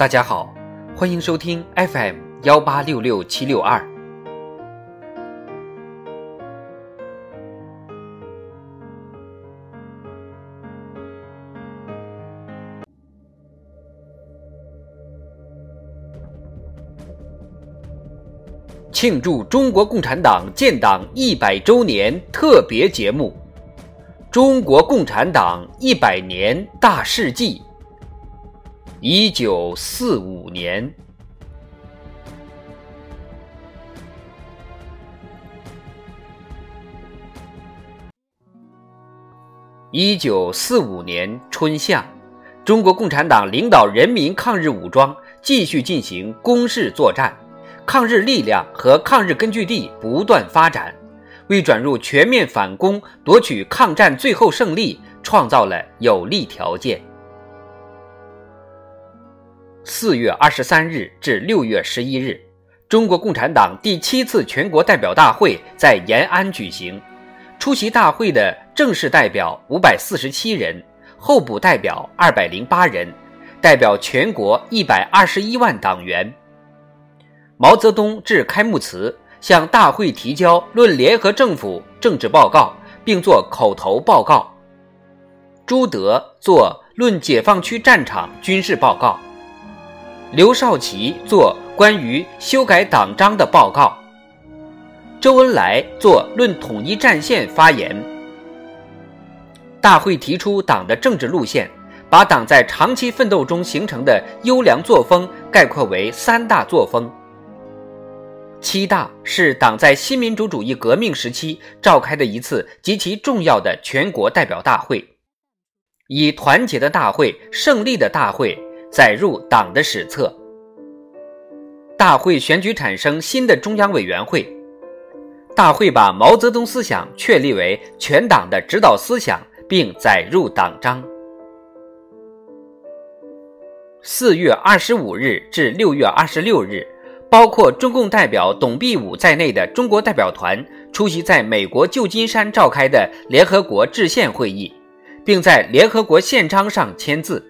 大家好，欢迎收听 FM 幺八六六七六二。庆祝中国共产党建党一百周年特别节目《中国共产党一百年大事记》。一九四五年，一九四五年春夏，中国共产党领导人民抗日武装继续进行攻势作战。抗日力量和抗日根据地不断发展，为转入全面反攻、夺取抗战最后胜利创造了有利条件。四月二十三日至六月十一日，中国共产党第七次全国代表大会在延安举行。出席大会的正式代表五百四十七人，候补代表二百零八人，代表全国一百二十一万党员。毛泽东致开幕词，向大会提交《论联合政府政治报告》，并作口头报告。朱德作《论解放区战场军事报告》，刘少奇作关于修改党章的报告。周恩来作《论统一战线》发言。大会提出党的政治路线，把党在长期奋斗中形成的优良作风概括为三大作风。七大是党在新民主主义革命时期召开的一次极其重要的全国代表大会，以团结的大会、胜利的大会载入党的史册。大会选举产生新的中央委员会，大会把毛泽东思想确立为全党的指导思想，并载入党章。四月二十五日至六月二十六日。包括中共代表董必武在内的中国代表团出席在美国旧金山召开的联合国制宪会议，并在联合国宪章上签字。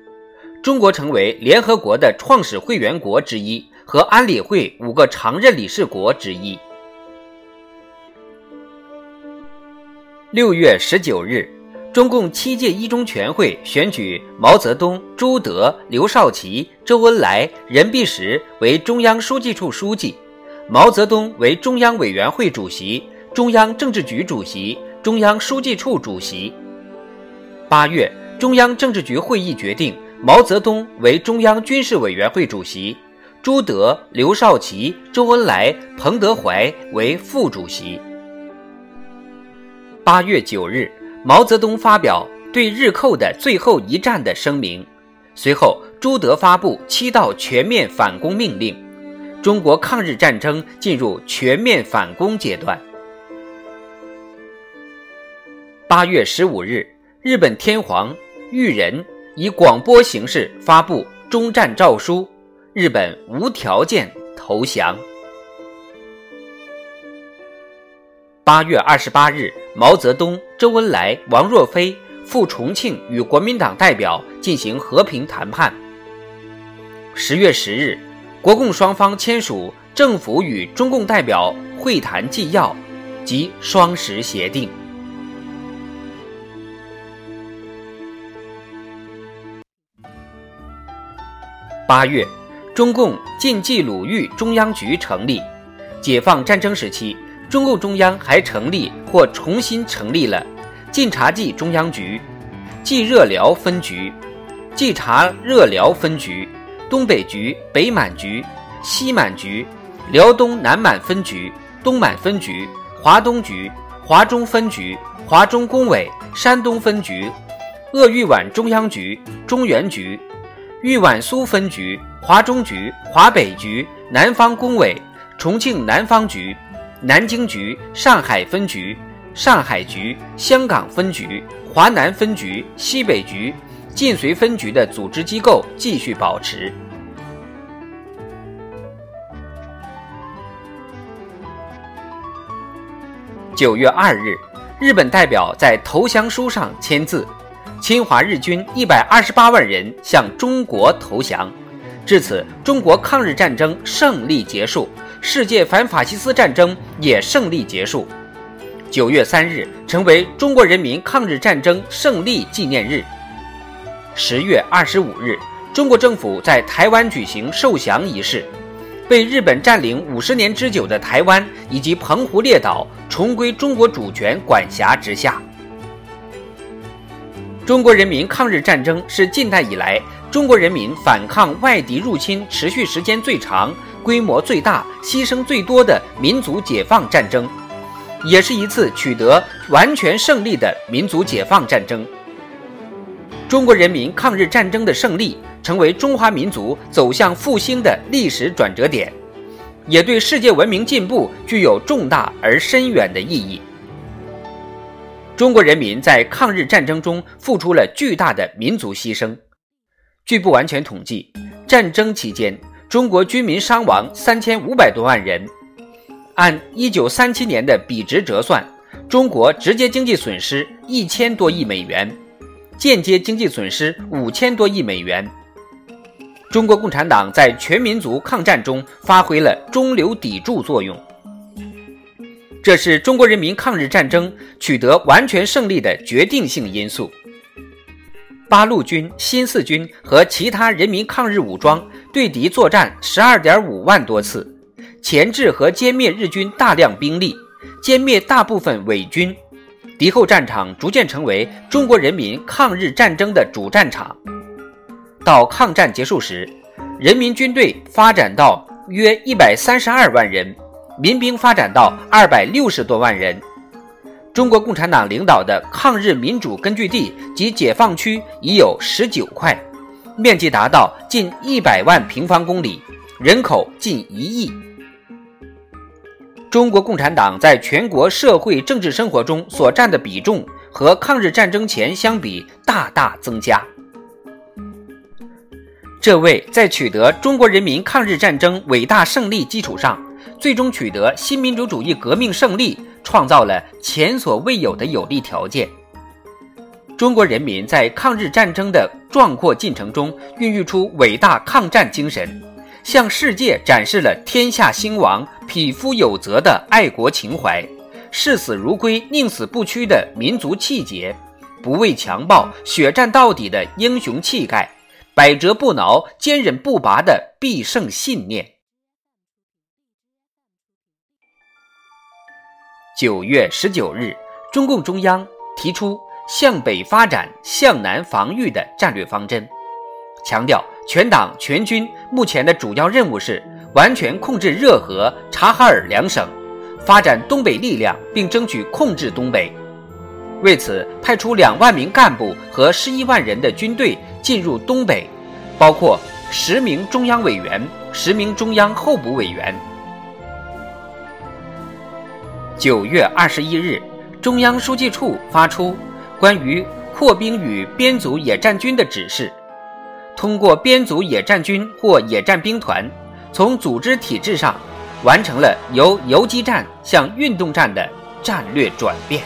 中国成为联合国的创始会员国之一和安理会五个常任理事国之一。六月十九日。中共七届一中全会选举毛泽东、朱德、刘少奇、周恩来、任弼时为中央书记处书记，毛泽东为中央委员会主席、中央政治局主席、中央书记处主席。八月，中央政治局会议决定毛泽东为中央军事委员会主席，朱德、刘少奇、周恩来、彭德怀为副主席。八月九日。毛泽东发表对日寇的最后一战的声明，随后朱德发布七道全面反攻命令，中国抗日战争进入全面反攻阶段。八月十五日，日本天皇裕仁以广播形式发布终战诏书，日本无条件投降。八月二十八日，毛泽东、周恩来、王若飞赴重庆与国民党代表进行和平谈判。十月十日，国共双方签署政府与中共代表会谈纪要及双十协定。八月，中共晋冀鲁豫中央局成立。解放战争时期。中共中央还成立或重新成立了晋察冀中央局、冀热辽分局、冀察热辽分局、东北局、北满局、西满局、辽东南满分局、东满分局、华东局、华中分局、华中工委、山东分局、鄂豫皖中央局、中原局、豫皖苏分局、华中局、华北局、南方工委、重庆南方局。南京局、上海分局、上海局、香港分局、华南分局、西北局、晋绥分局的组织机构继续保持。九月二日，日本代表在投降书上签字，侵华日军一百二十八万人向中国投降，至此，中国抗日战争胜利结束，世界反法西斯战争也胜利结束。九月三日成为中国人民抗日战争胜利纪念日。十月二十五日，中国政府在台湾举行受降仪式，被日本占领五十年之久的台湾以及澎湖列岛重归中国主权管辖之下。中国人民抗日战争是近代以来中国人民反抗外敌入侵持续时间最长、规模最大、牺牲最多的民族解放战争。也是一次取得完全胜利的民族解放战争。中国人民抗日战争的胜利，成为中华民族走向复兴的历史转折点，也对世界文明进步具有重大而深远的意义。中国人民在抗日战争中付出了巨大的民族牺牲。据不完全统计，战争期间中国军民伤亡三千五百多万人。按一九三七年的比值折算，中国直接经济损失一千多亿美元，间接经济损失五千多亿美元。中国共产党在全民族抗战中发挥了中流砥柱作用，这是中国人民抗日战争取得完全胜利的决定性因素。八路军、新四军和其他人民抗日武装对敌作战十二点五万多次。钳制和歼灭日军大量兵力，歼灭大部分伪军，敌后战场逐渐成为中国人民抗日战争的主战场。到抗战结束时，人民军队发展到约一百三十二万人，民兵发展到二百六十多万人。中国共产党领导的抗日民主根据地及解放区已有十九块，面积达到近一百万平方公里，人口近一亿。中国共产党在全国社会政治生活中所占的比重和抗日战争前相比大大增加。这为在取得中国人民抗日战争伟大胜利基础上，最终取得新民主主义革命胜利创造了前所未有的有利条件。中国人民在抗日战争的壮阔进程中孕育出伟大抗战精神。向世界展示了天下兴亡、匹夫有责的爱国情怀，视死如归、宁死不屈的民族气节，不畏强暴、血战到底的英雄气概，百折不挠、坚韧不拔的必胜信念。九月十九日，中共中央提出向北发展、向南防御的战略方针，强调。全党全军目前的主要任务是完全控制热河、察哈尔两省，发展东北力量，并争取控制东北。为此，派出两万名干部和十一万人的军队进入东北，包括十名中央委员、十名中央候补委员。九月二十一日，中央书记处发出关于扩兵与编组野战军的指示。通过编组野战军或野战兵团，从组织体制上完成了由游击战向运动战的战略转变。